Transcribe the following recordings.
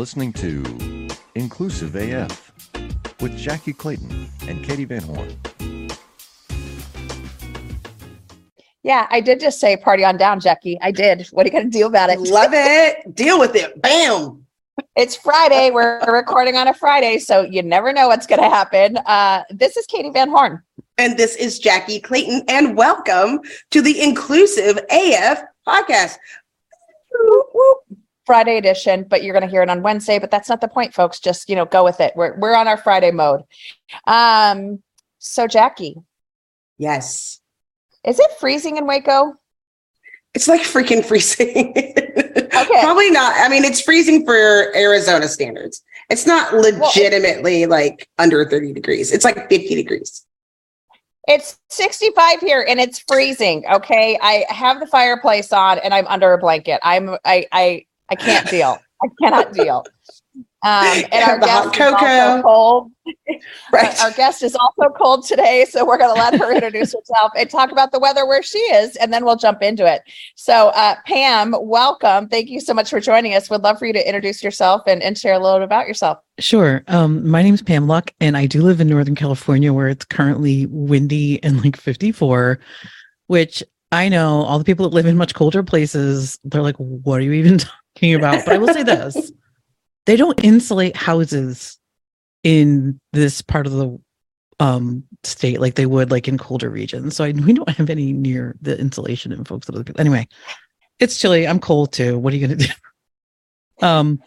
listening to Inclusive AF with Jackie Clayton and Katie Van Horn. Yeah, I did just say party on down, Jackie. I did. What are you going to do about it? Love it. Deal with it. Bam. It's Friday. We're recording on a Friday, so you never know what's going to happen. Uh, this is Katie Van Horn. And this is Jackie Clayton, and welcome to the Inclusive AF podcast. Whoop, whoop. Friday edition, but you're going to hear it on Wednesday. But that's not the point, folks. Just you know, go with it. We're we're on our Friday mode. Um, so Jackie, Yes. is it freezing in Waco? It's like freaking freezing. Okay. Probably not. I mean, it's freezing for Arizona standards. It's not legitimately like under 30 degrees. It's like 50 degrees. It's 65 here and it's freezing. Okay. I have the fireplace on and I'm under a blanket. I'm I I I can't deal. I cannot deal. Um and our guest is also cocoa. cold. Right. Our guest is also cold today, so we're going to let her introduce herself and talk about the weather where she is, and then we'll jump into it. So, uh, Pam, welcome. Thank you so much for joining us. We'd love for you to introduce yourself and, and share a little bit about yourself. Sure. Um, my is Pam Luck, and I do live in Northern California where it's currently windy and like 54, which I know all the people that live in much colder places, they're like, what are you even talking about? But I will say this they don't insulate houses in this part of the um state like they would like in colder regions. So I, we don't have any near the insulation in folks that other people. Anyway, it's chilly. I'm cold too. What are you gonna do? Um,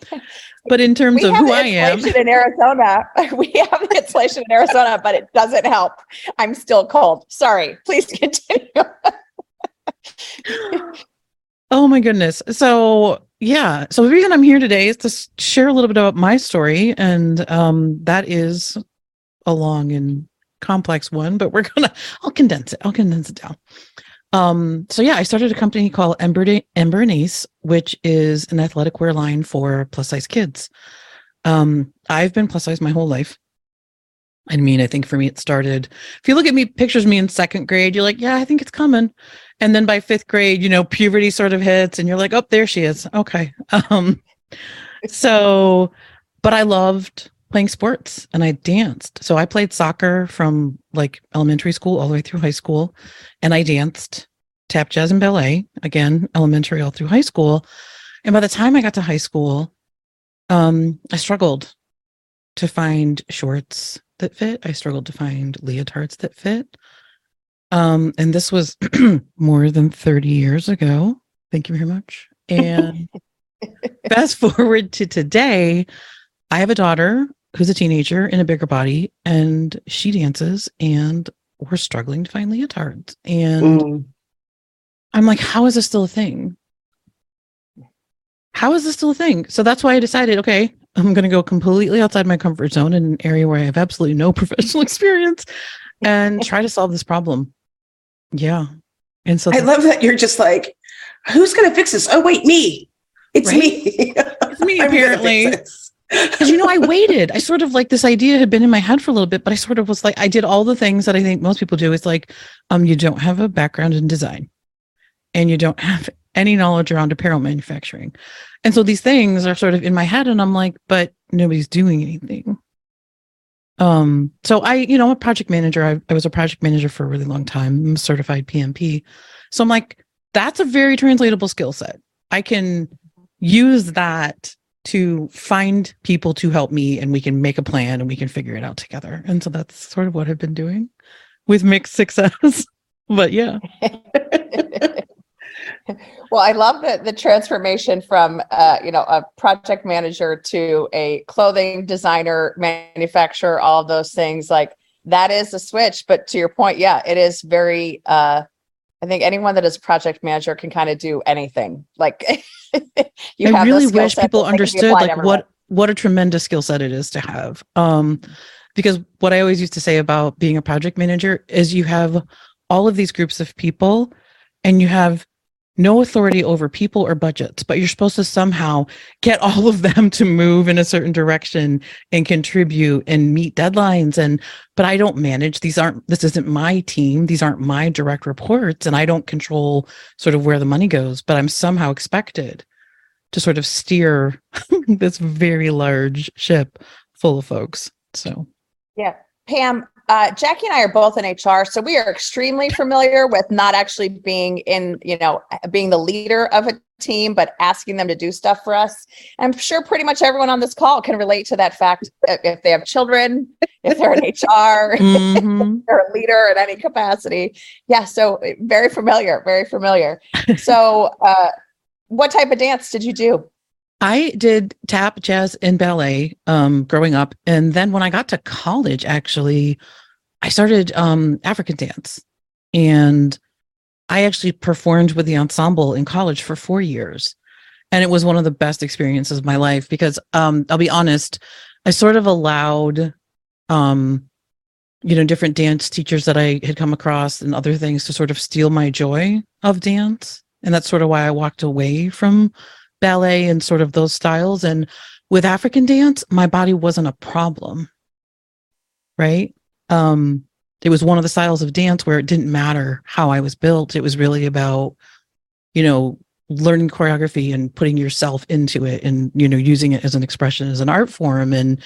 but in terms We of have who the I am, insulation in Arizona. We have insulation in Arizona, but it doesn't help. I'm still cold. Sorry. Please continue. Oh my goodness. So, yeah. So the reason I'm here today is to share a little bit about my story and um that is a long and complex one, but we're going to I'll condense it. I'll condense it down. Um so yeah, I started a company called Ember Ember and Ace, which is an athletic wear line for plus size kids. Um I've been plus size my whole life. I mean, I think for me it started if you look at me pictures me in second grade, you're like, yeah, I think it's coming. And then by fifth grade you know puberty sort of hits and you're like oh there she is. Okay. Um so but i loved playing sports and i danced. So i played soccer from like elementary school all the way through high school and i danced tap jazz and ballet again elementary all through high school. And by the time i got to high school um i struggled to find shorts that fit i struggled to find leotards that fit um, and this was more than 30 years ago. Thank you very much. And fast forward to today, I have a daughter who's a teenager in a bigger body, and she dances, and we're struggling to find leotards. And Mm. I'm like, how is this still a thing? How is this still a thing? So that's why I decided, okay, I'm going to go completely outside my comfort zone in an area where I have absolutely no professional experience and try to solve this problem. Yeah. And so I love that you're just like, who's going to fix this? Oh, wait, me. It's Right? me. it's me I'm gonna fix apparently. Because you know, I waited. I sort of like this idea had been in my head for a little bit, but I sort of was like, I did all the things that I think most people do. It's like, um, you don't have a background in design, and you don't have any knowledge around apparel manufacturing, and so these things are sort of in my head, and I'm like, but nobody's doing anything. Um, so I, you know, I'm a project manager. I, I was a project manager for a really long time. I'm a certified PMP. So I'm like, that's a very translatable skill set. I can use that to find people to help me and we can make a plan and we can figure it out together. And so that's sort of what I've been doing with mixed success. but yeah. well, I love the, the transformation from, uh, you know, a project manager to a clothing designer, manufacturer, all those things. Like that is a switch. But to your point, yeah, it is very, uh, I think anyone that is a project manager can kind of do anything. Like you I really wish people that they can be understood like everywhere. what what a tremendous skill set it is to have. Um because what I always used to say about being a project manager is you have all of these groups of people and you have no authority over people or budgets, but you're supposed to somehow get all of them to move in a certain direction and contribute and meet deadlines. And, but I don't manage, these aren't, this isn't my team. These aren't my direct reports. And I don't control sort of where the money goes, but I'm somehow expected to sort of steer this very large ship full of folks. So, yeah. Pam, uh, Jackie and I are both in HR, so we are extremely familiar with not actually being in, you know, being the leader of a team, but asking them to do stuff for us. I'm sure pretty much everyone on this call can relate to that fact if they have children, if they're in HR, mhm. they're a leader in any capacity. Yeah, so uh, very familiar, very familiar. So, uh, what type of dance did you do? I did tap, jazz, and ballet um, growing up, and then when I got to college, actually, I started um, African dance, and I actually performed with the ensemble in college for four years, and it was one of the best experiences of my life because um, I'll be honest, I sort of allowed, um, you know, different dance teachers that I had come across and other things to sort of steal my joy of dance, and that's sort of why I walked away from ballet and sort of those styles. And with African dance, my body wasn't a problem. Right. Um, it was one of the styles of dance where it didn't matter how I was built. It was really about, you know, learning choreography and putting yourself into it and, you know, using it as an expression, as an art form and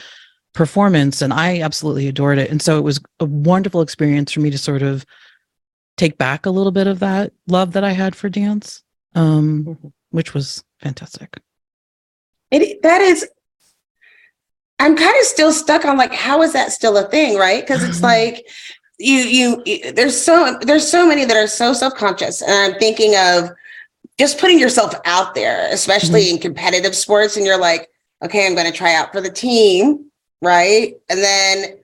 performance. And I absolutely adored it. And so it was a wonderful experience for me to sort of take back a little bit of that love that I had for dance. Um, which was fantastic. It that is I'm kind of still stuck on like how is that still a thing, right? Because it's like you, you you there's so there's so many that are so self-conscious. And I'm thinking of just putting yourself out there, especially in competitive sports, and you're like, okay, I'm gonna try out for the team, right? And then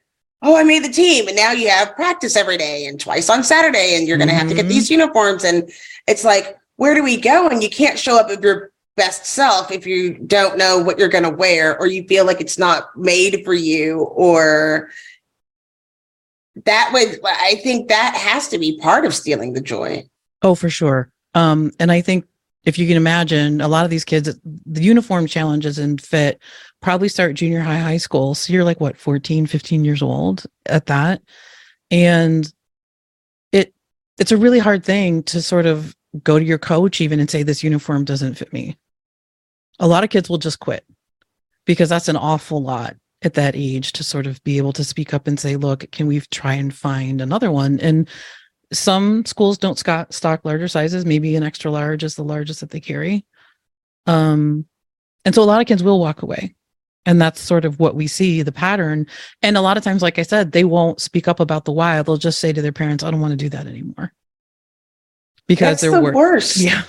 oh, I made the team. And now you have practice every day and twice on Saturday, and you're gonna have to get Mhm. these uniforms. And it's like, where do we go? And you can't show up with your best self if you don't know what you're going to wear or you feel like it's not made for you or that would i think that has to be part of stealing the joy Oh, for sure. Um, and I think if you can imagine, a lot of these kids, the uniform challenges and fit probably start junior high, high school. So you're like, what, 14, 15 years old at that. And it, it's a really hard thing to sort of go to your coach even and say, this uniform doesn't fit me. A lot of kids will just quit because that's an awful lot at that age to sort of be able to speak up and say, look, can we try and find another one? And some schools don't stock larger sizes maybe an extra large is the largest that they carry. Um and so a lot of kids will walk away. And that's sort of what we see the pattern. And a lot of times like i said they won't speak up about the why. They'll just say to their parents i don't want to do that anymore because that's they're the wor- worst. yeah.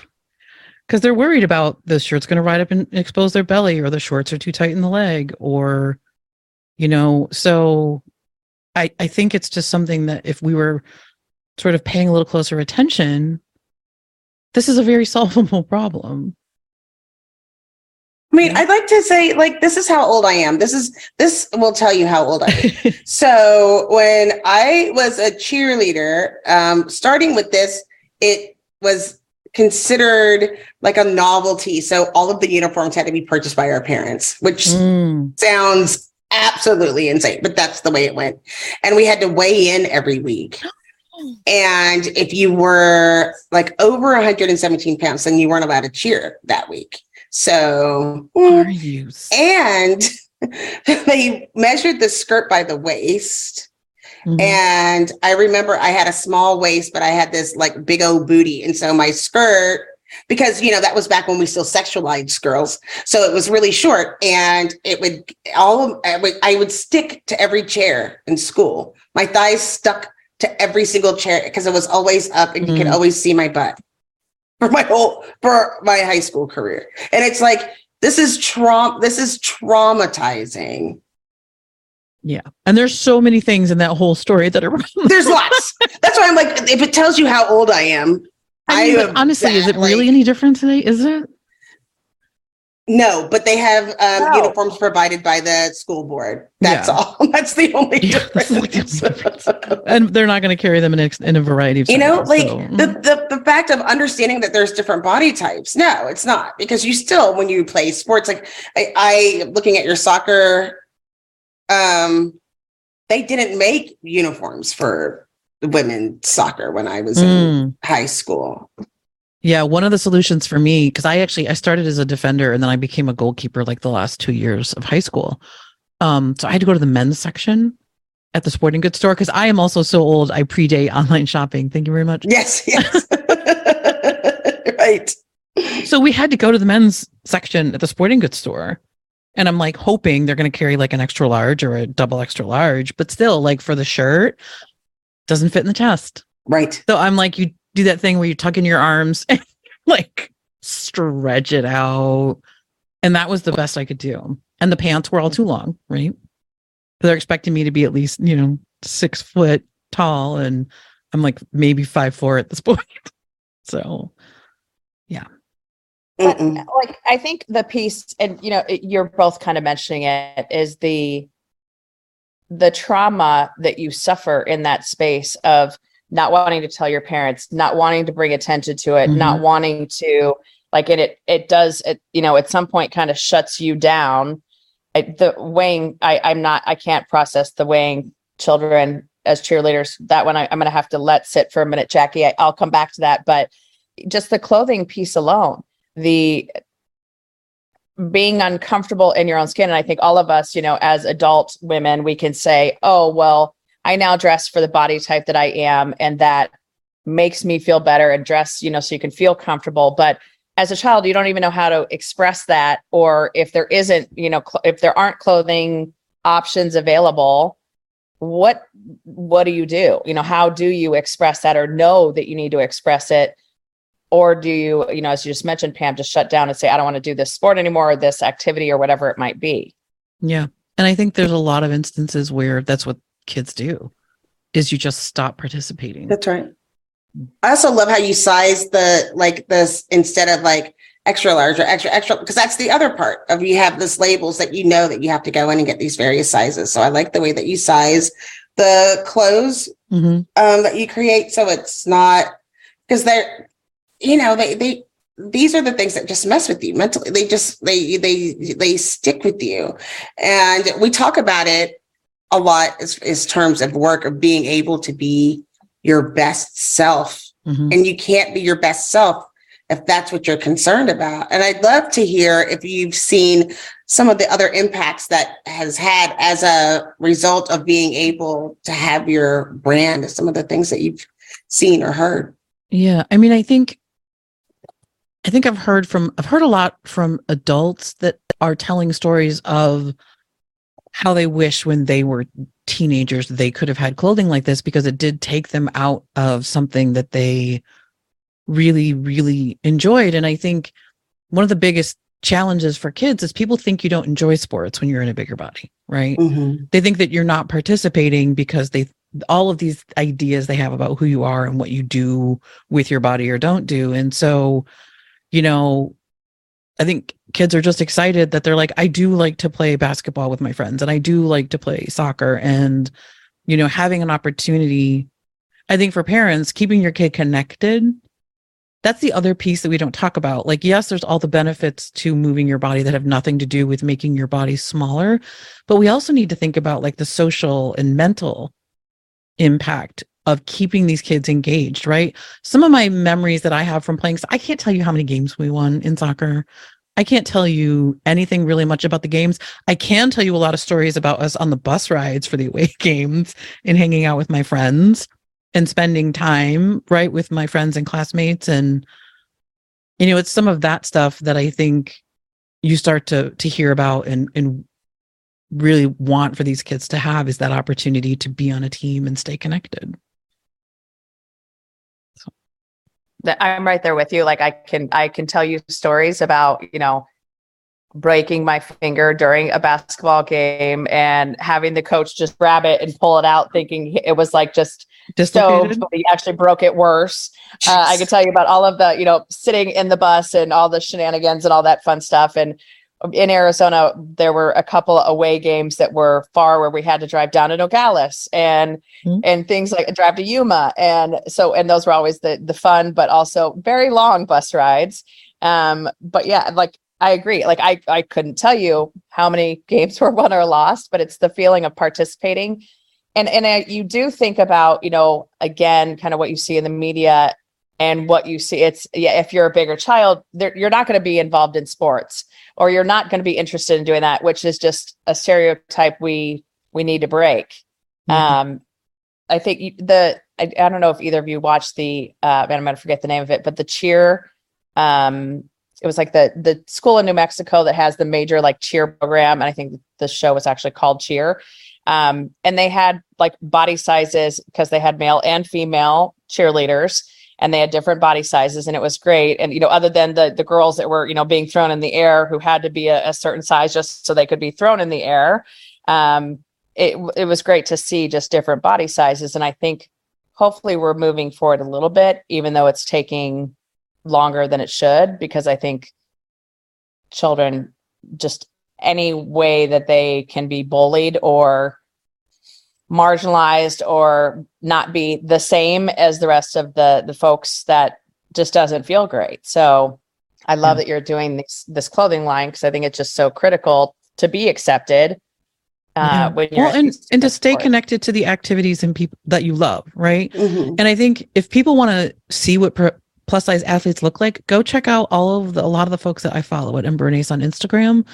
Because they're worried about the shirt's going to ride up and expose their belly or the shorts are too tight in the leg or you know so i i think it's just something that if we were sort of paying a little closer attention this is a very solvable problem. I mean i'd like to say like this is how old i am. This is this will tell you how old i am. So when I was a cheerleader, um, starting with this, it was considered like a novelty. So all of the uniforms had to be purchased by our parents, which Mm, sounds absolutely insane, but that's the way it went. And we had to weigh in every week. And if you were like over 117 pounds, then you weren't allowed to cheer that week. So, are you and they measured the skirt by the waist. Mhm. And I remember I had a small waist, but I had this like big old booty. And so my skirt, because you know, that was back when we still sexualized girls. So it was really short and it would all I would, I would stick to every chair in school. My thighs stuck to every single chair because it was always up and you could Mhm. always see my butt for my whole for my high school career. And it's like this is traum this is traumatizing. Yeah and there's so many things in that whole story that are There's lots. That's why I'm like, if it tells you how old I am, I mean, I am honestly is it that, like- really any different today is it no, but they have um, uniforms provided by the school board. That's Yeah. all. That's the only like the difference. and they're not going to carry them in, ex- in a variety of you know, like so, the, mm. the the fact of understanding that there's different body types. No, it's not because you still, when you play sports, like I, I looking at your soccer, um, they didn't make uniforms for women's soccer when I was in Mm. high school. Yeah, one of the solutions for me because I actually I started as a defender and then I became a goalkeeper like the last two years of high school. Um, so I had to go to the men's section at the sporting goods store because I am also so old. I predate online shopping. Thank you very much. Yes, yes. right. So we had to go to the men's section at the sporting goods store. And I'm like hoping they're going to carry like an extra large or a double extra large, but still, like for the shirt, doesn't fit in the chest. Right. So I'm like, you do that thing where you tuck in your arms and like stretch it out. And that was the best I could do. And the pants were all too long, right? They're expecting me to be at least, you know, six foot tall. And I'm like maybe five four at this point. So But, Mm-mm. like I think the piece, and you know, it- you're both kind of mentioning it, is the the trauma that you suffer in that space of not wanting to tell your parents, not wanting to bring attention to it, not mm-hmm. wanting to like it. It it does it. You know, at some point, kind of shuts you down. I, the weighing, I I'm not, I can't process the weighing children as cheerleaders. That one I, I'm going to have to let sit for a minute, Jackie. I, I'll come back to that, but just the clothing piece alone the being uncomfortable in your own skin. And i think all of us you know as adult women we can say oh well i now dress for the body type that i am and that makes me feel better and dress you know so you can feel comfortable. But as a child you don't even know how to express that or if there isn't you know cl- if there aren't clothing options available what what do you do? You know how do you express that or know that you need to express it or do you you know as you just mentioned pam just shut down and say i don't want to do this sport anymore or this activity or whatever it might be yeah. And I think there's a lot of instances where that's what kids do is you just stop participating. That's right. I also love how you size the like this instead of like extra large or extra extra because that's the other part of you have this labels that you know that you have to go in and get these various sizes. So I like the way that you size the clothes Mhm. um, that you create so it's not because they're you know they they these are the things that just mess with you mentally they just they they they stick with you and we talk about it a lot as, as terms of work of being able to be your best self Mhm. and you can't be your best self if that's what you're concerned about and i'd love to hear if you've seen some of the other impacts that has had as a result of being able to have your brand some of the things that you've seen or heard Yeah. I mean, I think I think I've heard from I've heard a lot from adults that are telling stories of how they wish when they were teenagers they could have had clothing like this because it did take them out of something that they really really enjoyed. And I think one of the biggest challenges for kids is people think you don't enjoy sports when you're in a bigger body, right? Mm-hmm. they think that you're not participating because they all of these ideas they have about who you are and what you do with your body or don't do. And so you know i think kids are just excited that they're like i do like to play basketball with my friends and i do like to play soccer. And you know having an opportunity i think for parents keeping your kid connected that's the other piece that we don't talk about. Like yes there's all the benefits to moving your body that have nothing to do with making your body smaller but we also need to think about like the social and mental impact of keeping these kids engaged, right? Some of my memories that I have from playing, I can't tell you how many games we won in soccer. I can't tell you anything really much about the games. I can tell you a lot of stories about us on the bus rides for the away games and hanging out with my friends and spending time, right, with my friends and classmates. And, you know, it's some of that stuff that I think you start to to hear about and and really want for these kids to have is that opportunity to be on a team and stay connected. I'm right there with you. Like i can i can tell you stories about you know breaking my finger during a basketball game and having the coach just grab it and pull it out thinking it was like just Dislocated? but he actually broke it worse. Uh, i could tell you about all of the you know sitting in the bus and all the shenanigans and all that fun stuff. And in arizona there were a couple away games that were far where we had to drive down to nogales and Mhm. and things like drive to yuma. And so and those were always the the fun but also very long bus rides. Um but yeah like i agree. Like i i couldn't tell you how many games were won or lost but it's the feeling of participating. And and uh, you do think about you know again kind of what you see in the media and what you see. It's yeah if you're a bigger child you're not going to be involved in sports or you're not going to be interested in doing that which is just a stereotype we we need to break. Mhm. um i think the I, I don't know if either of you watched the uh man i'm going to forget the name of it but the cheer um it was like the the school in new mexico that has the major like cheer program and i think the show was actually called cheer. Um and they had like body sizes because they had male and female cheerleaders and they had different body sizes and it was great. And you know other than the the girls that were you know being thrown in the air who had to be a, a certain size just so they could be thrown in the air um it it was great to see just different body sizes. And i think hopefully we're moving forward a little bit even though it's taking longer than it should because i think children just any way that they can be bullied or marginalized or not be the same as the rest of the the folks that just doesn't feel great. So I love Yeah. that you're doing this this clothing line because I think it's just so critical to be accepted. Yeah. Uh, when you're well, and, and to stay connected to the activities and people that you love, right? Mhm. And I think if people want to see what pro- plus size athletes look like, go check out all of the, a lot of the folks that I follow at Ember and Ace on Instagram.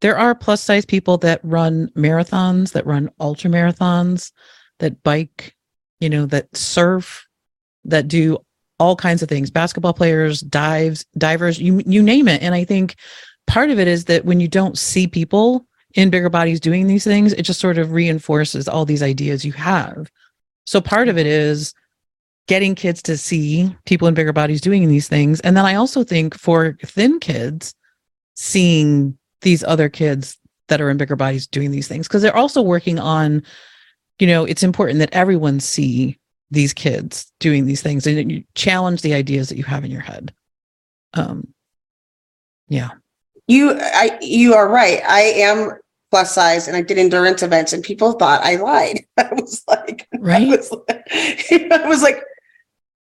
There are plus size people that run marathons, that run ultra marathons, that bike, you know, that surf, that do all kinds of things. Basketball players, dives, divers, you you name it. And I think part of it is that when you don't see people in bigger bodies doing these things, it just sort of reinforces all these ideas you have. So part of it is getting kids to see people in bigger bodies doing these things. And then I also think for thin kids, seeing these other kids that are in bigger bodies doing these things, because they're also working on, you know, it's important that everyone see these kids doing these things and you challenge the ideas that you have in your head. Um, yeah. You, I, you are right. I am plus size, and I did endurance events, and people thought I lied. I was like, I Right. was like, I was like,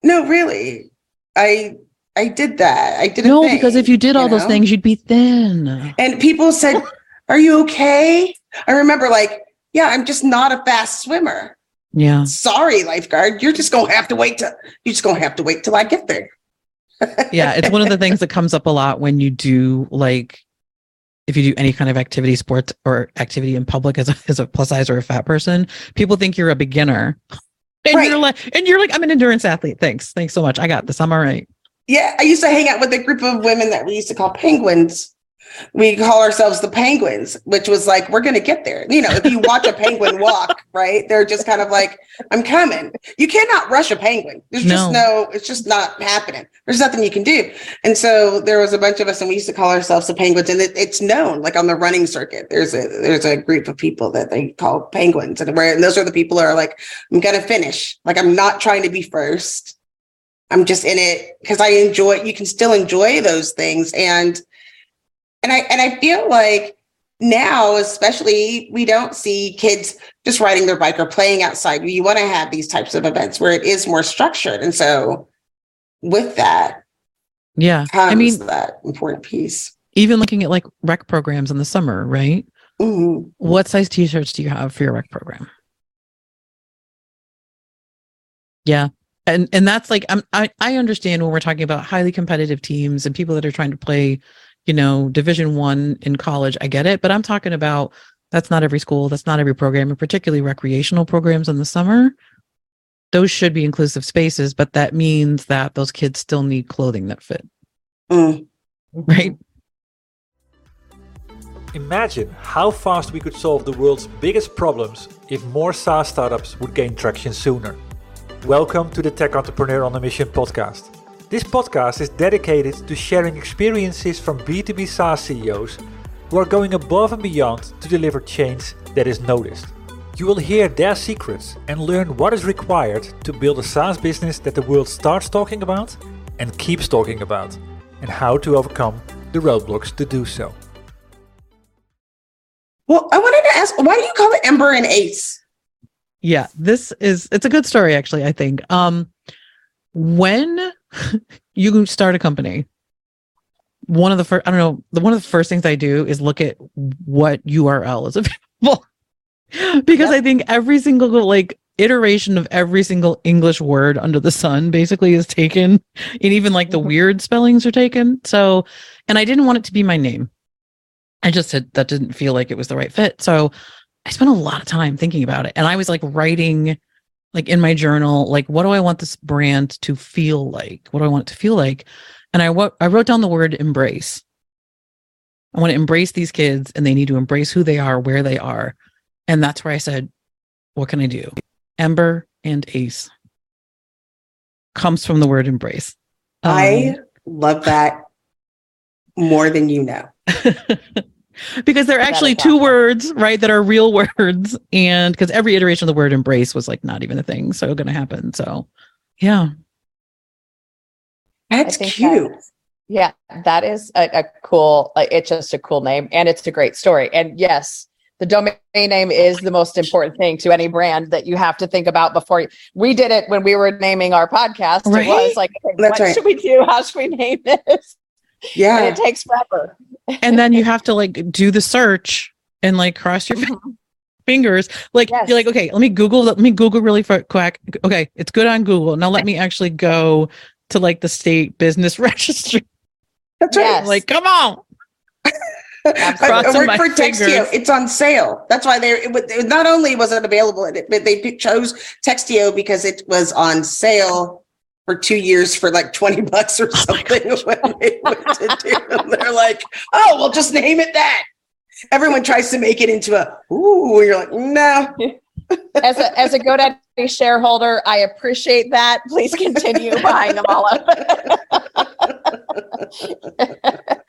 no, really, I, I did that. I did. No, thing, because if you did all those know? things, you'd be thin. and people said, "Are you okay?" I remember, like, yeah, I'm just not a fast swimmer. Yeah. Sorry, lifeguard. You're just gonna have to wait till you're just gonna have to wait till I get there. yeah it's one of the things that comes up a lot when you do like if you do any kind of activity sports or activity in public as a, as a plus size or a fat person people think you're a beginner and Right. you're like and you're like i'm an endurance athlete thanks thanks so much i got this i'm all right Yeah, I used to hang out with a group of women that we used to call penguins. We call ourselves the penguins, which was like, we're going to get there. You know, if you watch a penguin walk, right? They're just kind of like, I'm coming. You cannot rush a penguin. There's just No. no, it's just not happening. There's nothing you can do. And so there was a bunch of us and we used to call ourselves the penguins. And it, it's known like on the running circuit, there's a, there's a group of people that they call penguins. And where, and those are the people who are like, I'm going to finish. Like, I'm not trying to be first. I'm just in it because I enjoy you can still enjoy those things and and I and I feel like now especially we don't see kids just riding their bike or playing outside. You want to have these types of events where it is more structured and so with that yeah i mean that important piece. even looking at like rec programs in the summer right Mhm. what size t-shirts do you have for your rec program yeah and and that's like I'm, i i understand when we're talking about highly competitive teams and people that are trying to play you know division one in college i get it but i'm talking about that's not every school that's not every program and particularly recreational programs in the summer those should be inclusive spaces but that means that those kids still need clothing that fit Mm. right Imagine how fast we could solve the world's biggest problems if more SaaS startups would gain traction sooner. Welcome to the Tech Entrepreneur on a Mission podcast. This podcast is dedicated to sharing experiences from B2B SaaS CEOs who are going above and beyond to deliver change that is noticed. You will hear their secrets and learn what is required to build a SaaS business that the world starts talking about and keeps talking about, and how to overcome the roadblocks to do so. Well, I wanted to ask why do you call it Ember and Ace? Yeah this is it's a good story actually i think um when you start a company one of the first i don't know the one of the first things i do is look at what url is available because Yep. i think every single like iteration of every single English word under the sun basically is taken, and even like the Mhm. weird spellings are taken. So, and I didn't want it to be my name. I just said that didn't feel like it was the right fit. So I spent a lot of time thinking about it. And I was like writing like in my journal, like what do I want this brand to feel like? What do I want it to feel like? And I wa- I wrote down the word embrace. I want to embrace these kids and they need to embrace who they are, where they are. And that's where I said, what can I do? Ember and Ace comes from the word embrace. I Um, love that more than you know. because they're actually two awesome. words, right? That are real words. And because every iteration of the word embrace was like not even a thing. So going to happen. So yeah. That's cute. that- yeah, that is a, a cool, like it's just a cool name and it's a great story. And yes, the domain name is the most important thing to any brand that you have to think about before you. We did it when we were naming our podcast. It was like, okay, what right. should we do? How should we name this? And Yeah. it takes forever. And then you have to like do the search and like cross your mm-hmm. fingers. Like Yes. you're like, okay, let me Google, let me Google really quick. Okay, it's good on Google. Now let me actually go to like the state business registry. That's right. Yes. Like, come on. I, I worked for Textio. It's on sale. That's why they it, was- it not only was it available, but they chose Textio because it was on sale for two years for like 20 bucks or something when they went to do them. They're like, oh, we'll just name it that. Everyone tries to make it into a ooh, and you're like, no. As a as a GoDaddy shareholder, I appreciate that. Please continue buying them all up.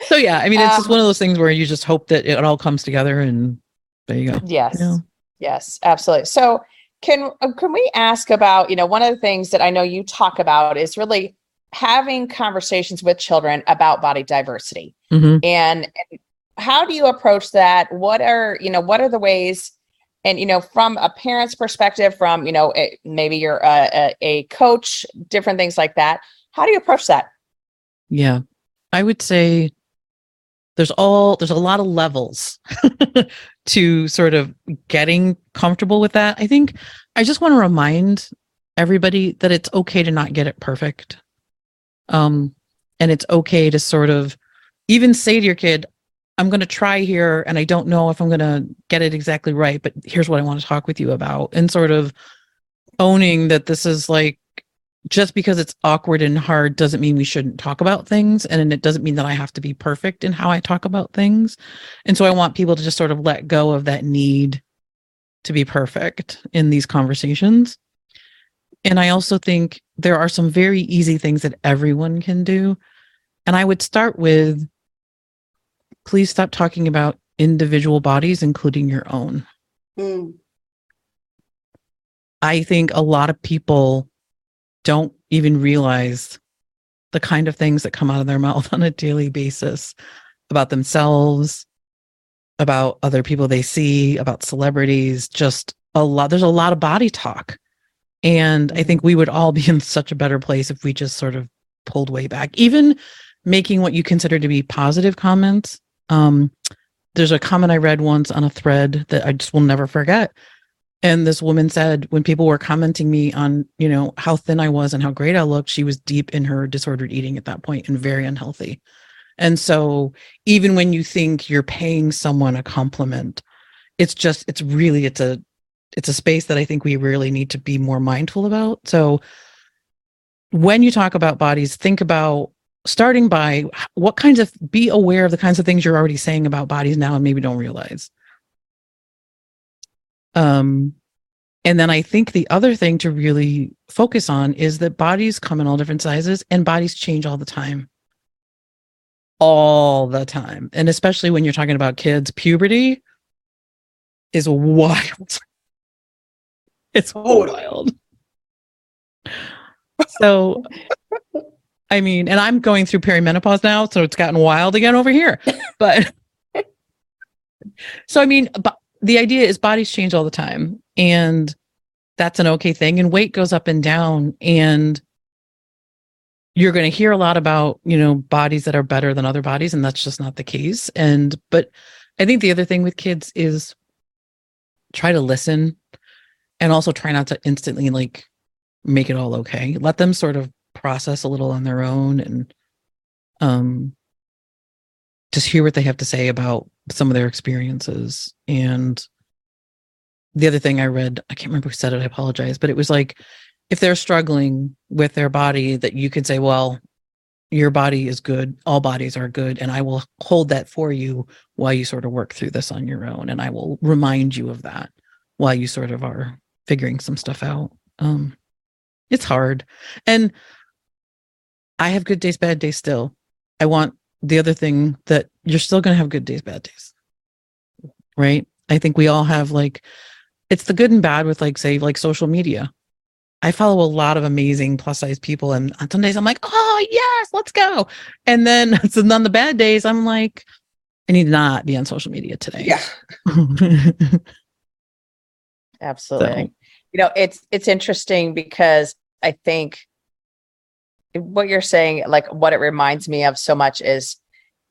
So yeah, I mean, it's just Um, one of those things where you just hope that it all comes together and there you go. yes. Yeah. Yes, absolutely. So can uh, can we ask about, you know, one of the things that I know you talk about is really having conversations with children about body diversity. Mhm. And and how do you approach that? What are, you know, what are the ways and you know, from a parent's perspective, from, you know, a, maybe you're a, a, a coach, different things like that. How do you approach that? Yeah. I would say there's all there's a lot of levels to sort of getting comfortable with that. I think I just want to remind everybody that it's okay to not get it perfect. Um and it's okay to sort of even say to your kid, I'm going to try here and I don't know if I'm going to get it exactly right, but here's what I want to talk with you about and sort of owning that this is like just because it's awkward and hard doesn't mean we shouldn't talk about things and it doesn't mean that i have to be perfect in how i talk about things. And so i want people to just sort of let go of that need to be perfect in these conversations. And i also think there are some very easy things that everyone can do. And i would start with please stop talking about individual bodies including your own. Mm. I think a lot of people don't even realize the kind of things that come out of their mouth on a daily basis about themselves, about other people they see, about celebrities, just a lot. There's a lot of body talk. And I think we would all be in such a better place if we just sort of pulled way back, even making what you consider to be positive comments. Um, there's a comment I read once on a thread that I just will never forget and this woman said when people were commenting me on you know how thin i was and how great i looked she was deep in her disordered eating at that point and very unhealthy. And so even when you think you're paying someone a compliment it's just it's really it's a it's a space that i think we really need to be more mindful about. So when you talk about bodies think about starting by what kinds of be aware of the kinds of things you're already saying about bodies now and maybe don't realize um, and then I think the other thing to really focus on is that bodies come in all different sizes and bodies change all the time. All the time. And especially when you're talking about kids, puberty is wild. It's wild. So, I mean, and I'm going through perimenopause now, so it's gotten wild again over here. But so, I mean, but the idea is bodies change all the time and that's an okay thing and weight goes up and down and you're going to hear a lot about you know bodies that are better than other bodies and that's just not the case and but i think the other thing with kids is try to listen and also try not to instantly like make it all okay. Let them sort of process a little on their own and um just hear what they have to say about some of their experiences. And the other thing i read i can't remember who said it i apologize but it was like if they're struggling with their body that you could say well your body is good. All bodies are good and i will hold that for you while you sort of work through this on your own and i will remind you of that while you sort of are figuring some stuff out. Um it's hard. And i have good days bad days still. I want the other thing that you're still going to have good days bad days right i think we all have like it's the good and bad with like say like social media I follow a lot of amazing plus size people, and on some days I'm like, oh yes, let's go. And then so on the bad days, I'm like, I need to not be on social media today. Yeah. Absolutely. So- You know, it's it's interesting because I think what you're saying, like what it reminds me of so much is,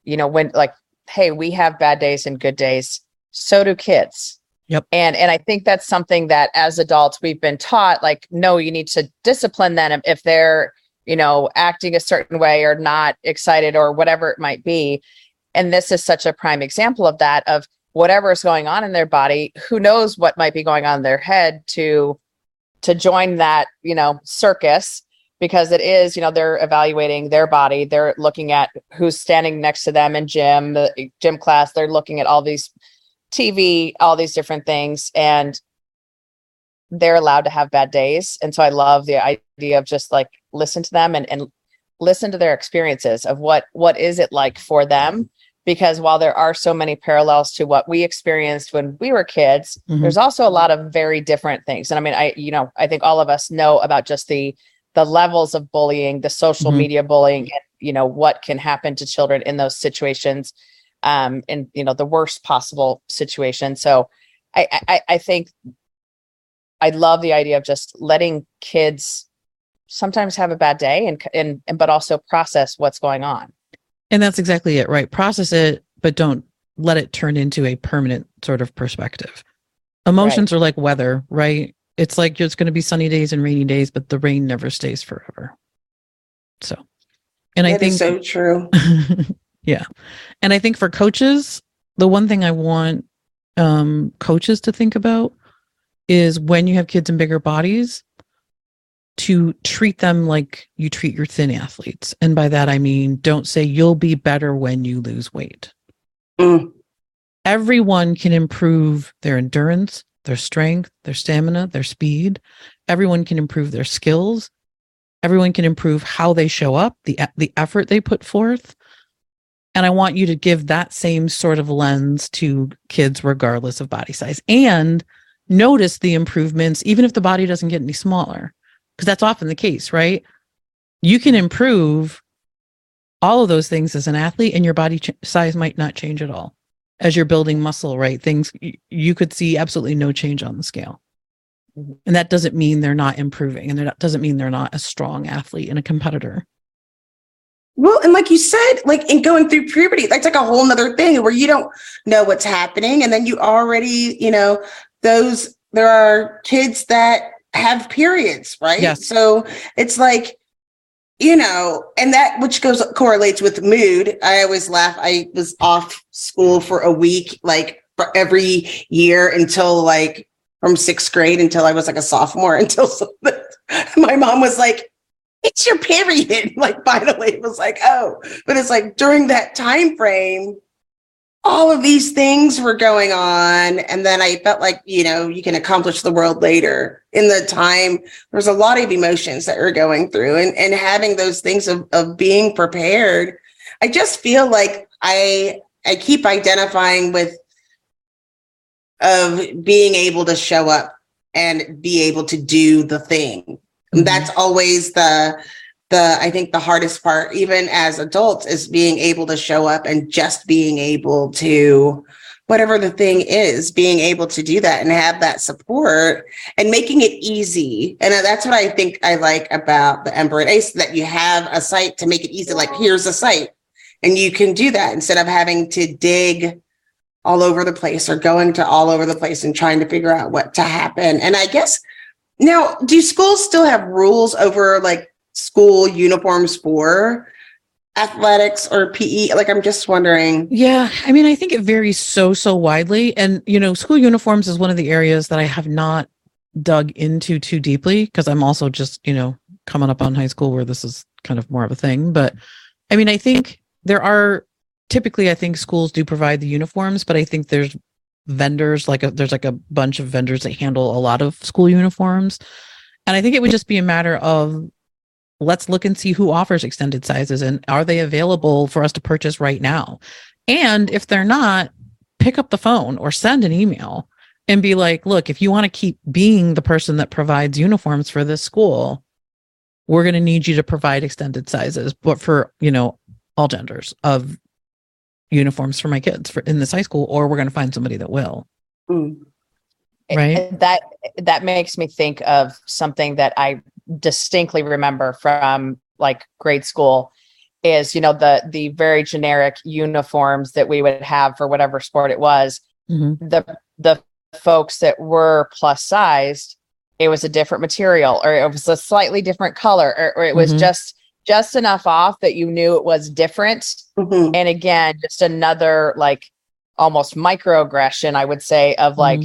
you know, when like, hey, we have bad days and good days. So do kids. Yep. And and I think that's something that as adults we've been taught, like, no, you need to discipline them if, they're, you know, acting a certain way or not excited or whatever it might be. And this is such a prime example of that, of whatever is going on in their body who knows what might be going on in their head to to join that you know circus because it is you know they're evaluating their body. They're looking at who's standing next to them in gym the gym class. They're looking at all these tv all these different things and they're allowed to have bad days. And so i love the idea of just like listen to them and, and listen to their experiences of what what is it like for them? Because while there are so many parallels to what we experienced when we were kids Mhm. there's also a lot of very different things. And i mean i you know i think all of us know about just the the levels of bullying the social Mhm. media bullying and you know what can happen to children in those situations um in you know the worst possible situation so i i i think i love the idea of just letting kids sometimes have a bad day and and, and but also process what's going on And that's exactly it, right? Process it, but don't let it turn into a permanent sort of perspective. Emotions are like weather, right? It's like it's going to be sunny days and rainy days, but the rain never stays forever. So, and I think so true. yeah. And I think for coaches, the one thing I want um coaches to think about is when you have kids in bigger bodies to treat them like you treat your thin athletes. And by that I mean don't say you'll be better when you lose weight. Mm. Everyone can improve their endurance, their strength, their stamina, their speed. Everyone can improve their skills. Everyone can improve how they show up, the the effort they put forth. And I want you to give that same sort of lens to kids regardless of body size and notice the improvements even if the body doesn't get any smaller because that's often the case, right? You can improve all of those things as an athlete and your body ch- size might not change at all as you're building muscle, right? Things you could see absolutely no change on the scale. Mhm. And that doesn't mean they're not improving and that doesn't mean they're not a strong athlete and a competitor. Well, and like you said, like in going through puberty, that's like a whole nother thing where you don't know what's happening. And then you already, you know, those, there are kids that have periods, right? Yes. So it's like, you know, and that which goes correlates with mood. I always laugh. I was off school for a week, like for every year until like from sixth grade until I was like a sophomore until my mom was like, it's your period. Like finally it was like, oh, but it's like during that time frame, all of these things were going on. And then I felt like, you know, you can accomplish the world later. In the time, there's a lot of emotions that we're going through and, and having those things of, of being prepared. I just feel like I I keep identifying with of being able to show up and be able to do the thing. Mhm. That's always the the I think the hardest part, even as adults, is being able to show up and just being able to whatever the thing is, being able to do that and have that support and making it easy. And that's what I think I like about the Ember and Ace that you have a site to make it easy. Like here's a site, and you can do that instead of having to dig all over the place or going to all over the place and trying to figure out what to happen. And I guess now, do schools still have rules over like school uniforms for athletics or PE? Like, I'm just wondering. Yeah, I mean, I think it varies so so widely, and you know, school uniforms is one of the areas that I have not dug into too deeply because I'm also just you know coming up on high school where this is kind of more of a thing. But I mean, I think there are typically, I think schools do provide the uniforms, but I think there's vendors like a, there's like a bunch of vendors that handle a lot of school uniforms, and I think it would just be a matter of let's look and see who offers extended sizes and are they available for us to purchase right now and if they're not pick up the phone or send an email and be like look if you want to keep being the person that provides uniforms for this school we're going to need you to provide extended sizes but for you know all genders of uniforms for my kids for in this high school or we're going to find somebody that will Mm. Right. That that makes me think of something that I distinctly remember from like grade school is you know the the very generic uniforms that we would have for whatever sport it was Mhm. the the folks that were plus sized it was a different material or it was a slightly different color or, or it was Mhm. just just enough off that you knew it was different Mhm. and again just another like almost microaggression i would say of like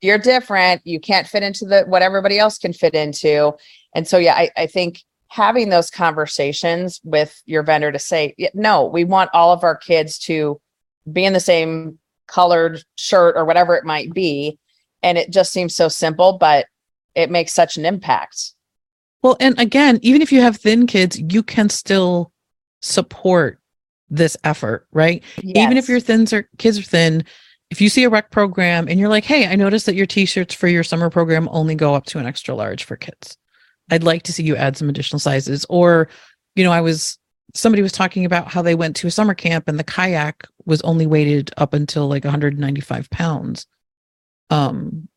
you're different you can't fit into the what everybody else can fit into and so yeah i, I think having those conversations with your vendor to say no we want all of our kids to be in the same colored shirt or whatever it might be and it just seems so simple but it makes such an impact Well, and again, even if you have thin kids, you can still support this effort, right? Even if your thins are kids are thin, if you see a rec program and you're like, "Hey, I noticed that your t-shirts for your summer program only go up to an extra large for kids. I'd like to see you add some additional sizes." Or, you know, I was somebody was talking about how they went to a summer camp and the kayak was only weighted up until like 195 pounds um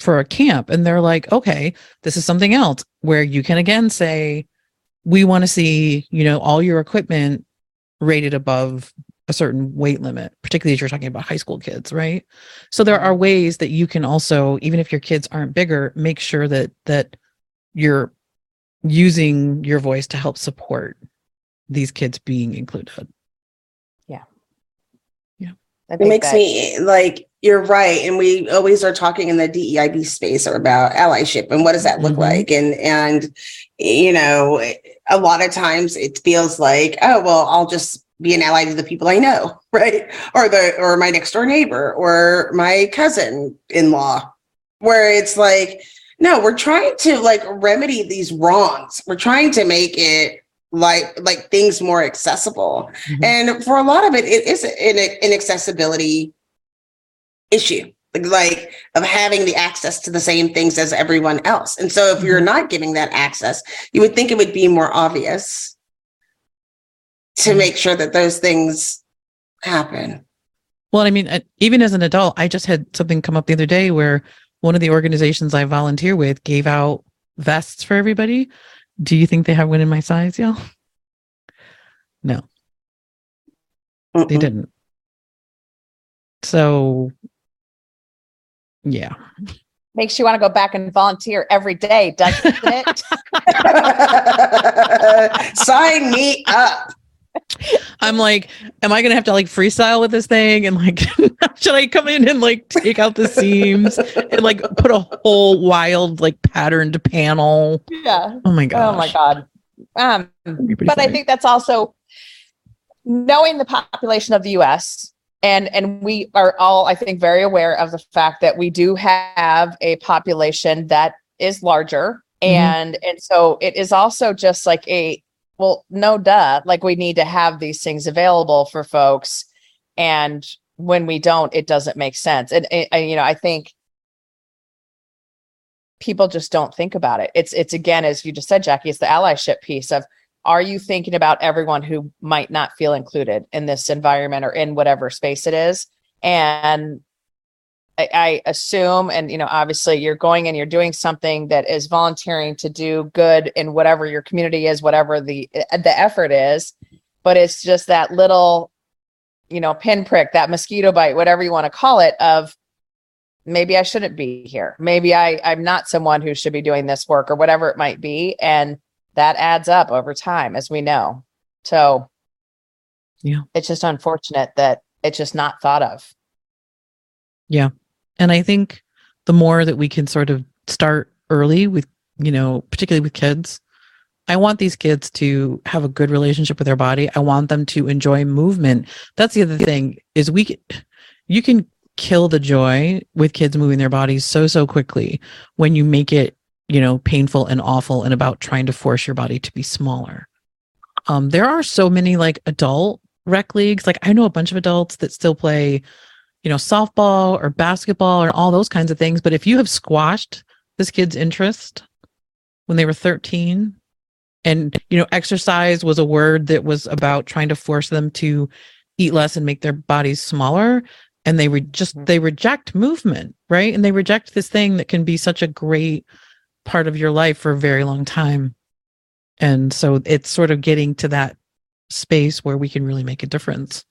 for a camp. And they're like okay this is something else where you can again say we want to see you know all your equipment rated above a certain weight limit particularly as you're talking about high school kids right? So there are ways that you can also even if your kids aren't bigger make sure that that you're using your voice to help support these kids being included Yeah. Yeah. It makes that- me like you're right, and we always are talking in the DEIB space about allyship and what does that look Mhm. like, and and you know, a lot of times it feels like oh well, I'll just be an ally to the people I know, right, or the or my next door neighbor or my cousin in law, where it's like no, we're trying to like remedy these wrongs. We're trying to make it like like things more accessible. Mhm. And for a lot of it, it is an, an accessibility issue, like, like of having the access to the same things as everyone else. And so, if you're not giving that access, you would think it would be more obvious to Mhm. make sure that those things happen. Well, I mean, uh, even as an adult, I just had something come up the other day where one of the organizations I volunteer with gave out vests for everybody. Do you think they have one in my size, y'all? No, they Mm-mm. didn't. So, yeah. makes you want to go back and volunteer every day doesn't it Sign me up. I'm like, am I gonna have to like freestyle with this thing? And like, should I come in and like take out the seams and like put a whole wild like patterned panel? yeah Oh my god! oh my god um but I think that's also knowing the population of the US and and we are all I think very aware of the fact that we do have a population that is larger Mhm. and and so it is also just like a well no duh like we need to have these things available for folks and when we don't it doesn't make sense and, and, and, you know I think people just don't think about it. It's it's again as you just said Jackie it's the allyship piece of are you thinking about everyone who might not feel included in this environment or in whatever space it is? And I, I assume and you know obviously you're going and you're doing something that is volunteering to do good in whatever your community is whatever the eh, the effort is but it's just that little you know, pinprick, that mosquito bite, whatever you want to call it, of maybe I shouldn't be here. Maybe I, I'm not someone who should be doing this work or whatever it might be. And that adds up over time, as we know. So Yeah. it's just unfortunate that it's just not thought of. And I think the more that we can sort of start early with, you know, particularly with kids, I want these kids to have a good relationship with their body. I want them to enjoy movement. That's the other thing is we c- you can kill the joy with kids moving their bodies so so quickly when you make it, you know, painful and awful and about trying to force your body to be smaller. Um there are so many like adult rec leagues. Like I know a bunch of adults that still play you know, softball or basketball or all those kinds of things. But if you have squashed this kid's interest when they were 13, and, you know, exercise was a word that was about trying to force them to eat less and make their bodies smaller. And they re- just, mm-hmm. they reject movement, right? And they reject this thing that can be such a great part of your life for a very long time. And so it's sort of getting to that space where we can really make a difference.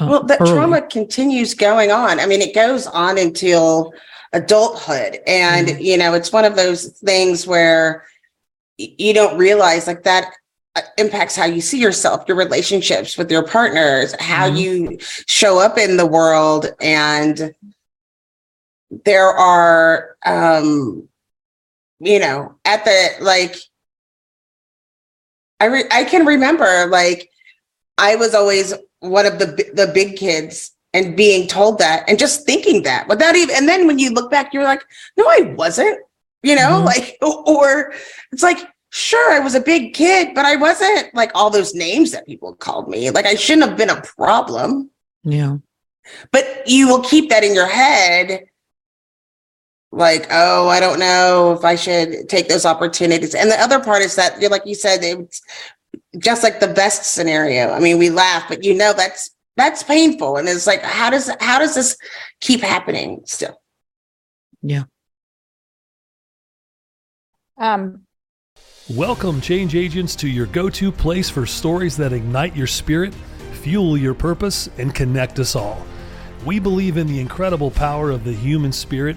Uh, Well, that early. trauma continues going on. I mean, it goes on until adulthood. And, Mhm. you know, it's one of those things where you don't realize like that uh, impacts how you see yourself, your relationships with your partners, how Mhm. you show up in the world. And there are, um, you know, at the like, I re- I can remember like I was always one of the the big kids and being told that and just thinking that without even and then when you look back you're like no I wasn't you know Mhm. like or, it's like sure I was a big kid but I wasn't like all those names that people called me like I shouldn't have been a problem Yeah. but you will keep that in your head like oh i don't know if i should take those opportunities and the other part is that you're like you said it's just like the best scenario i mean we laugh but you know that's that's painful and it's like how does how does this keep happening still Yeah. Um, Welcome, change agents, to your go to place for stories that ignite your spirit, fuel your purpose, and connect us all. We believe in the incredible power of the human spirit,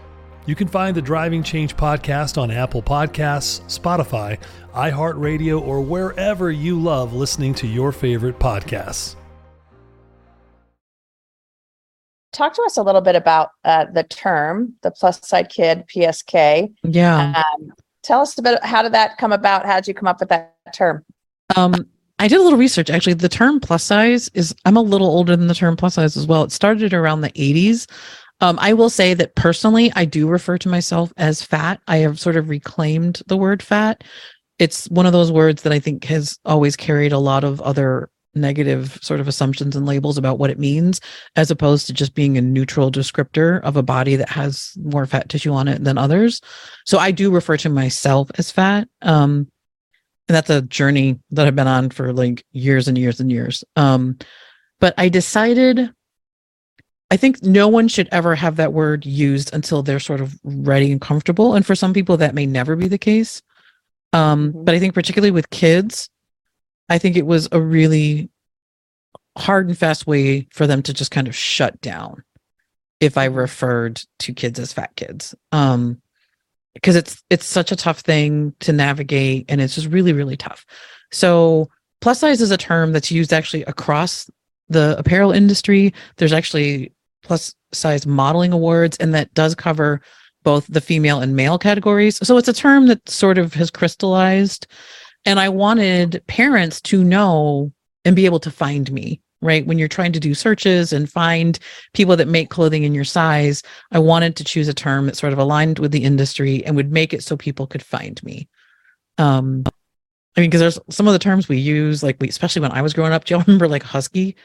You can find the Driving Change podcast on Apple Podcasts, Spotify, iHeartRadio, or wherever you love listening to your favorite podcasts. talk to us a little bit about uh, the term, the plus size kid, PSK. Yeah. Um, tell us a bit. How did that come about? How did you come up with that term? Um, I did a little research. Actually, the term plus size is, I'm a little older than the term plus size as well. It started around the 80s. Um, I will say that personally, I do refer to myself as fat. I have sort of reclaimed the word fat. It's one of those words that I think has always carried a lot of other negative sort of assumptions and labels about what it means, as opposed to just being a neutral descriptor of a body that has more fat tissue on it than others. So I do refer to myself as fat. Um, and that's a journey that I've been on for like years and years and years. Um, but I decided I think no one should ever have that word used until they're sort of ready and comfortable. And for some people, that may never be the case. Um, Mhm. but I think particularly with kids, I think it was a really hard and fast way for them to just kind of shut down if I referred to kids as fat kids. Um, because it's it's such a tough thing to navigate and it's just really really tough so plus size is a term that's used actually across the apparel industry there's actually plus size modeling awards and that does cover both the female and male categories so it's a term that sort of has crystallized and i wanted parents to know and be able to find me right when you're trying to do searches and find people that make clothing in your size I wanted to choose a term that sort of aligned with the industry and would make it so people could find me. Um, I mean, because there's some of the terms we use, like we, especially when I was growing up. Do y'all remember like husky?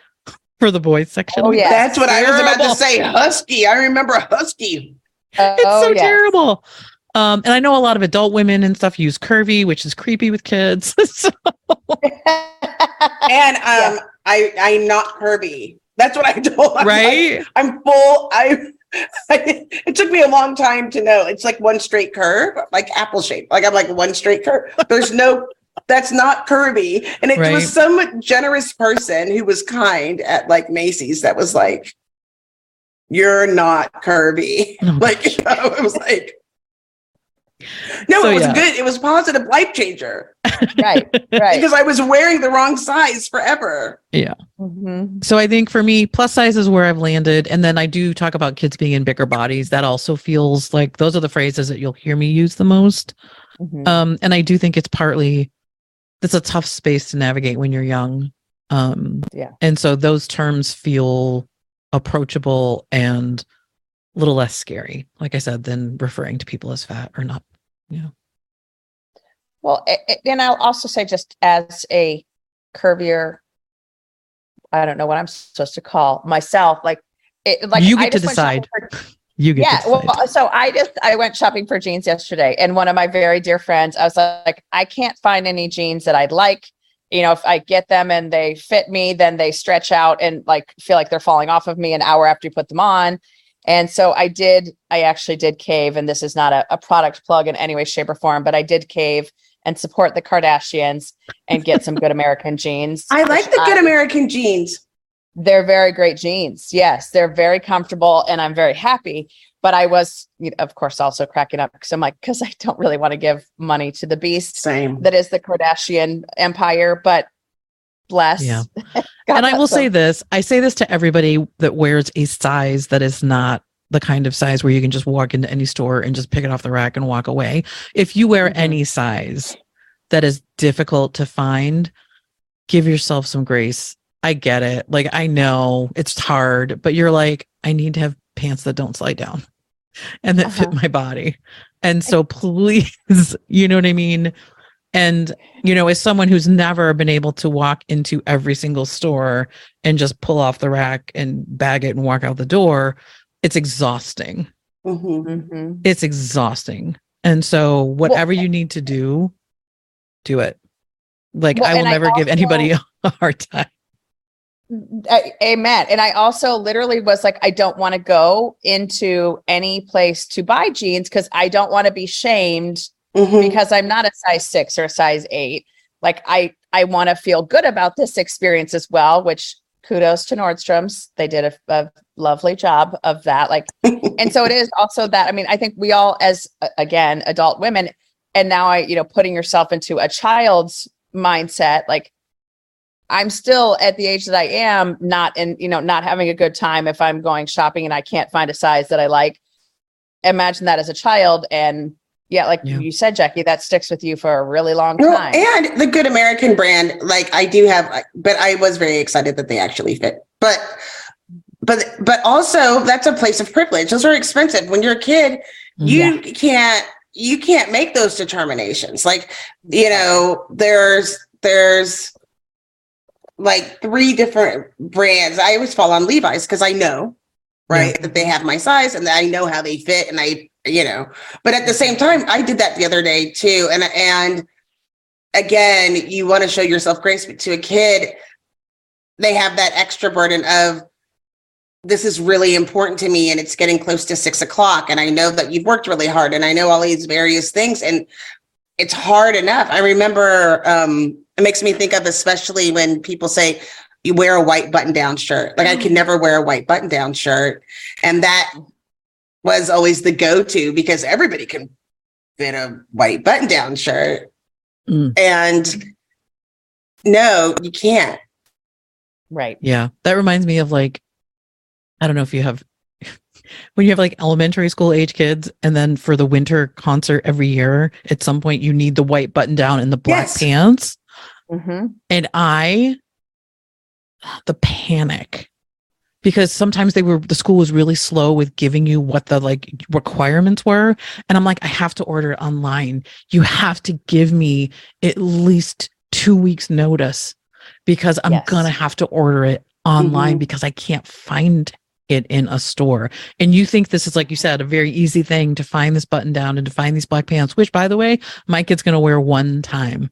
For the boys section. Oh, yeah. That's what I was about to say. Husky. I remember husky. It's oh, so yes. terrible. Um, and I know a lot of adult women and stuff use curvy, which is creepy with kids. so, And um, Yeah. I I'm not curvy. That's what I told. I'm like, right? I'm full. I, It took me a long time to know. It's like one straight curve, like apple shape. Like I'm like one straight curve. There's no. That's not curvy. And it Right. was some generous person who was kind at like Macy's that was like, "You're not curvy." Oh, like you know, it was like. No, So, it was yeah. good. It was positive life changer right, right. because I was wearing the wrong size forever. Mhm. So I think for me, plus size is where I've landed. And then I do talk about kids being in bigger bodies. That also feels like those are the phrases that you'll hear me use the most. Mhm. Um, and I do think it's partly it's a tough space to navigate when you're young. Um, Yeah. And so those terms feel approachable and a little less scary, like I said, than referring to people as fat or not. Yeah. Well, and I'll also say, just as a curvier, I don't know what I'm supposed to call myself. Like, it, like You I get to just went shopping decide. for- You get yeah. to. Well, so I just I went shopping for jeans yesterday, and one of my very dear friends, I was like, I can't find any jeans that I'd like. You know, if I get them and they fit me, then they stretch out and like feel like they're falling off of me an hour after you put them on. And so I did, I actually did cave, and this is not a, a product plug in any way, shape, or form, but I did cave and support the Kardashians and get some good American jeans. I like the good I- American jeans. They're very great jeans. Yes, they're very comfortable and I'm very happy. But I was, you know, of course, also cracking up because I'm like, because I don't really want to give money to the beast Same. that is the Kardashian empire. But bless. Yeah. God and I will bless them. say this I say this to everybody that wears a size that is not the kind of size where you can just walk into any store and just pick it off the rack and walk away. If you wear Mhm. any size that is difficult to find, give yourself some grace. I get it. Like, I know it's hard, but you're like, I need to have pants that don't slide down and that fit Uh-huh. my body. And so, please, you know what I mean? And you know, as someone who's never been able to walk into every single store and just pull off the rack and bag it and walk out the door, it's exhausting. Mhm. Mhm. It's exhausting. And so, whatever you need to do, do it. Like, Well, I will and I never give anybody a hard time. Amen. And I also literally was like, I don't want to go into any place to buy jeans because I don't want to be shamed Mhm. because I'm not a size six or a size eight. Like I, I want to feel good about this experience as well. Which kudos to Nordstrom's, they did a, a lovely job of that. Like, and so it is also that. I mean, I think we all, as again, adult women, and now I, you know, putting yourself into a child's mindset, like. I'm still at the age that I am, not in, you know, not having a good time if I'm going shopping and I can't find a size that I like. Imagine that as a child, and yeah, like Yeah. you said, Jackie, that sticks with you for a really long Well, time. and the good American brand, like I do have, but I was very excited that they actually fit. But, but, but also that's a place of privilege. Those are expensive. When you're a kid, you can't, you can't make those determinations. Like, you know, there's, there's like three different brands. I always fall on Levi's because I know, right, that they have my size and that I know how they fit, and I, you know. But at the same time, I did that the other day too, and and again, you want to show yourself grace, but to a kid, they have that extra burden of this is really important to me and it's getting close to six o'clock and i know that you've worked really hard and i know all these various things and it's hard enough i remember um it makes me think of especially when people say you wear a white button down shirt like i could never wear a white button down shirt and that was always the go-to because everybody can fit a white button down shirt Mm. and no you can't right. Yeah. That reminds me of like, I don't know if you have, when you have like elementary school age kids, and then for the winter concert every year, at some point you need the white button down and the black Yes. pants. hmm And I, the panic, because sometimes they were, the school was really slow with giving you what the like requirements were. And I'm like, I have to order it online. You have to give me at least two weeks notice because I'm Yes. going to have to order it online Mhm. because I can't find it in a store. And you think this is like you said, a very easy thing to find this button down and to find these black pants, which by the way, my kid's gonna wear one time.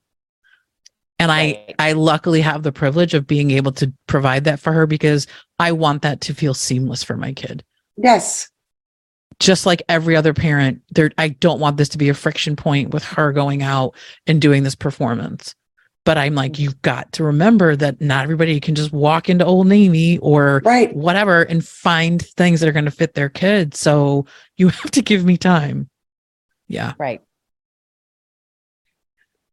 And I I luckily have the privilege of being able to provide that for her because I want that to feel seamless for my kid Yes. just like every other parent there i don't want this to be a friction point with her going out and doing this performance but i'm like you've got to remember that not everybody can just walk into old navy or Right. whatever and find things that are going to fit their kids so you have to give me time yeah Right.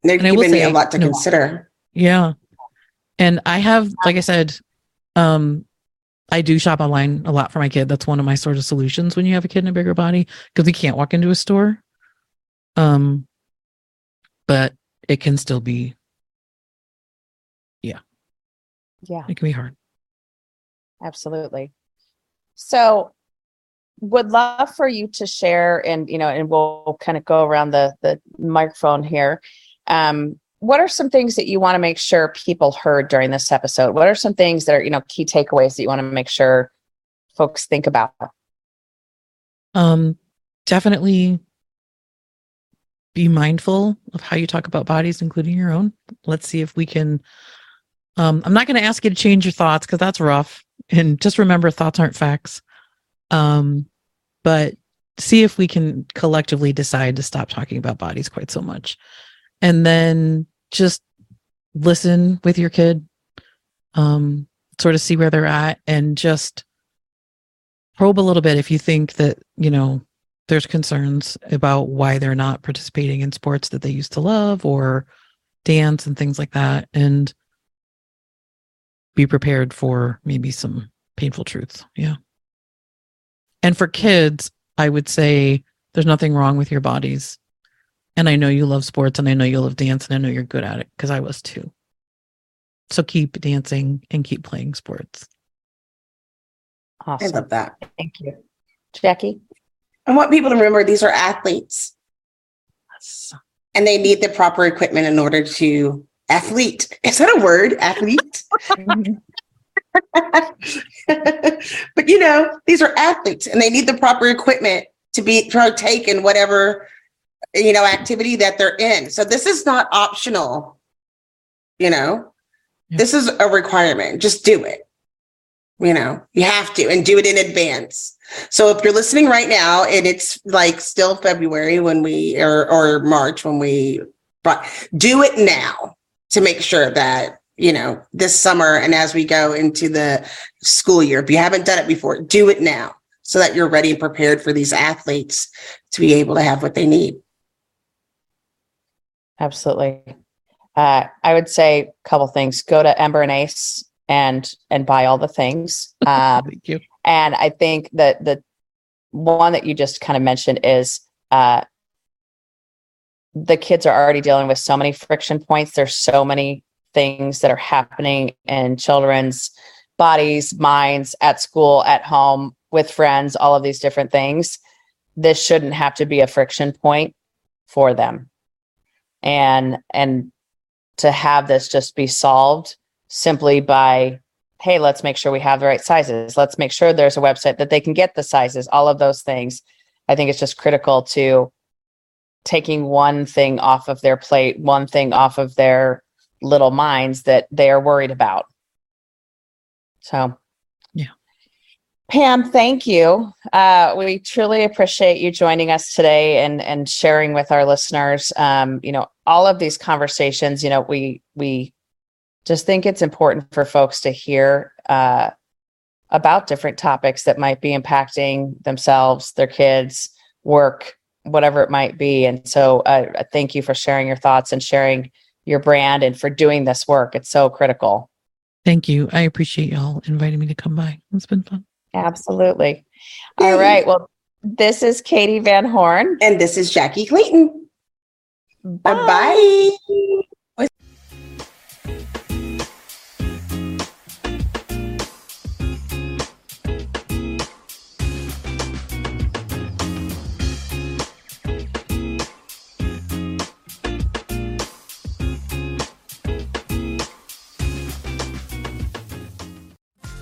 They're And I will giving me a lot to no. consider. yeah and i have like i said um i do shop online a lot for my kid that's one of my sort of solutions when you have a kid in a bigger body because we can't walk into a store um but it can still be Yeah. it can be hard Absolutely. So would love for you to share and you know and we'll kind of go around the the microphone here. Um what are some things that you want to make sure people heard during this episode? What are some things that are, you know, key takeaways that you want to make sure folks think about? um definitely be mindful of how you talk about bodies including your own let's see if we can um i'm not going to ask you to change your thoughts because that's rough and just remember thoughts aren't facts. Um but see if we can collectively decide to stop talking about bodies quite so much. And then just listen with your kid um sort of see where they're at and just probe a little bit if you think that you know there's concerns about why they're not participating in sports that they used to love or dance and things like that and be prepared for maybe some painful truths yeah and for kids i would say there's nothing wrong with your bodies and i know you love sports and i know you love dance and i know you're good at it because i was too so keep dancing and keep playing sports I love that. Thank you. Jackie? I want people to remember these are athletes Yes. and they need the proper equipment in order to athlete. Is that a word? Athlete? but you know, these are athletes and they need the proper equipment to be partake in whatever you know activity that they're in. So this is not optional. You know, Yeah. this is a requirement. Just do it. You know, you have to and do it in advance. So if you're listening right now and it's like still February when we or or March when we but do it now to make sure that you know this summer and as we go into the school year if you haven't done it before do it now so that you're ready and prepared for these athletes to be able to have what they need Absolutely. Uh, I would say a couple things. Go to Ember and Ace and and buy all the things. Um, thank you and I think that the one that you just kind of mentioned is uh, the kids are already dealing with so many friction points. There's so many things that are happening in children's bodies, minds, at school, at home, with friends, all of these different things. This shouldn't have to be a friction point for them. And and to have this just be solved simply by hey, let's make sure we have the right sizes. Let's make sure there's a website that they can get the sizes, all of those things. I think it's just critical to taking one thing off of their plate, one thing off of their little minds that they are worried about. So, Yeah. Pam, thank you. Uh, we truly appreciate you joining us today and and sharing with our listeners. Um, you know, all of these conversations. You know, we we just think it's important for folks to hear uh, about different topics that might be impacting themselves, their kids, work, whatever it might be. And so, uh, thank you for sharing your thoughts and sharing your brand and for doing this work. It's so critical. thank you i appreciate y'all inviting me to come by it's been fun Absolutely. All right. Well, this is Katie Van Horn. and this is jackie clayton bye bye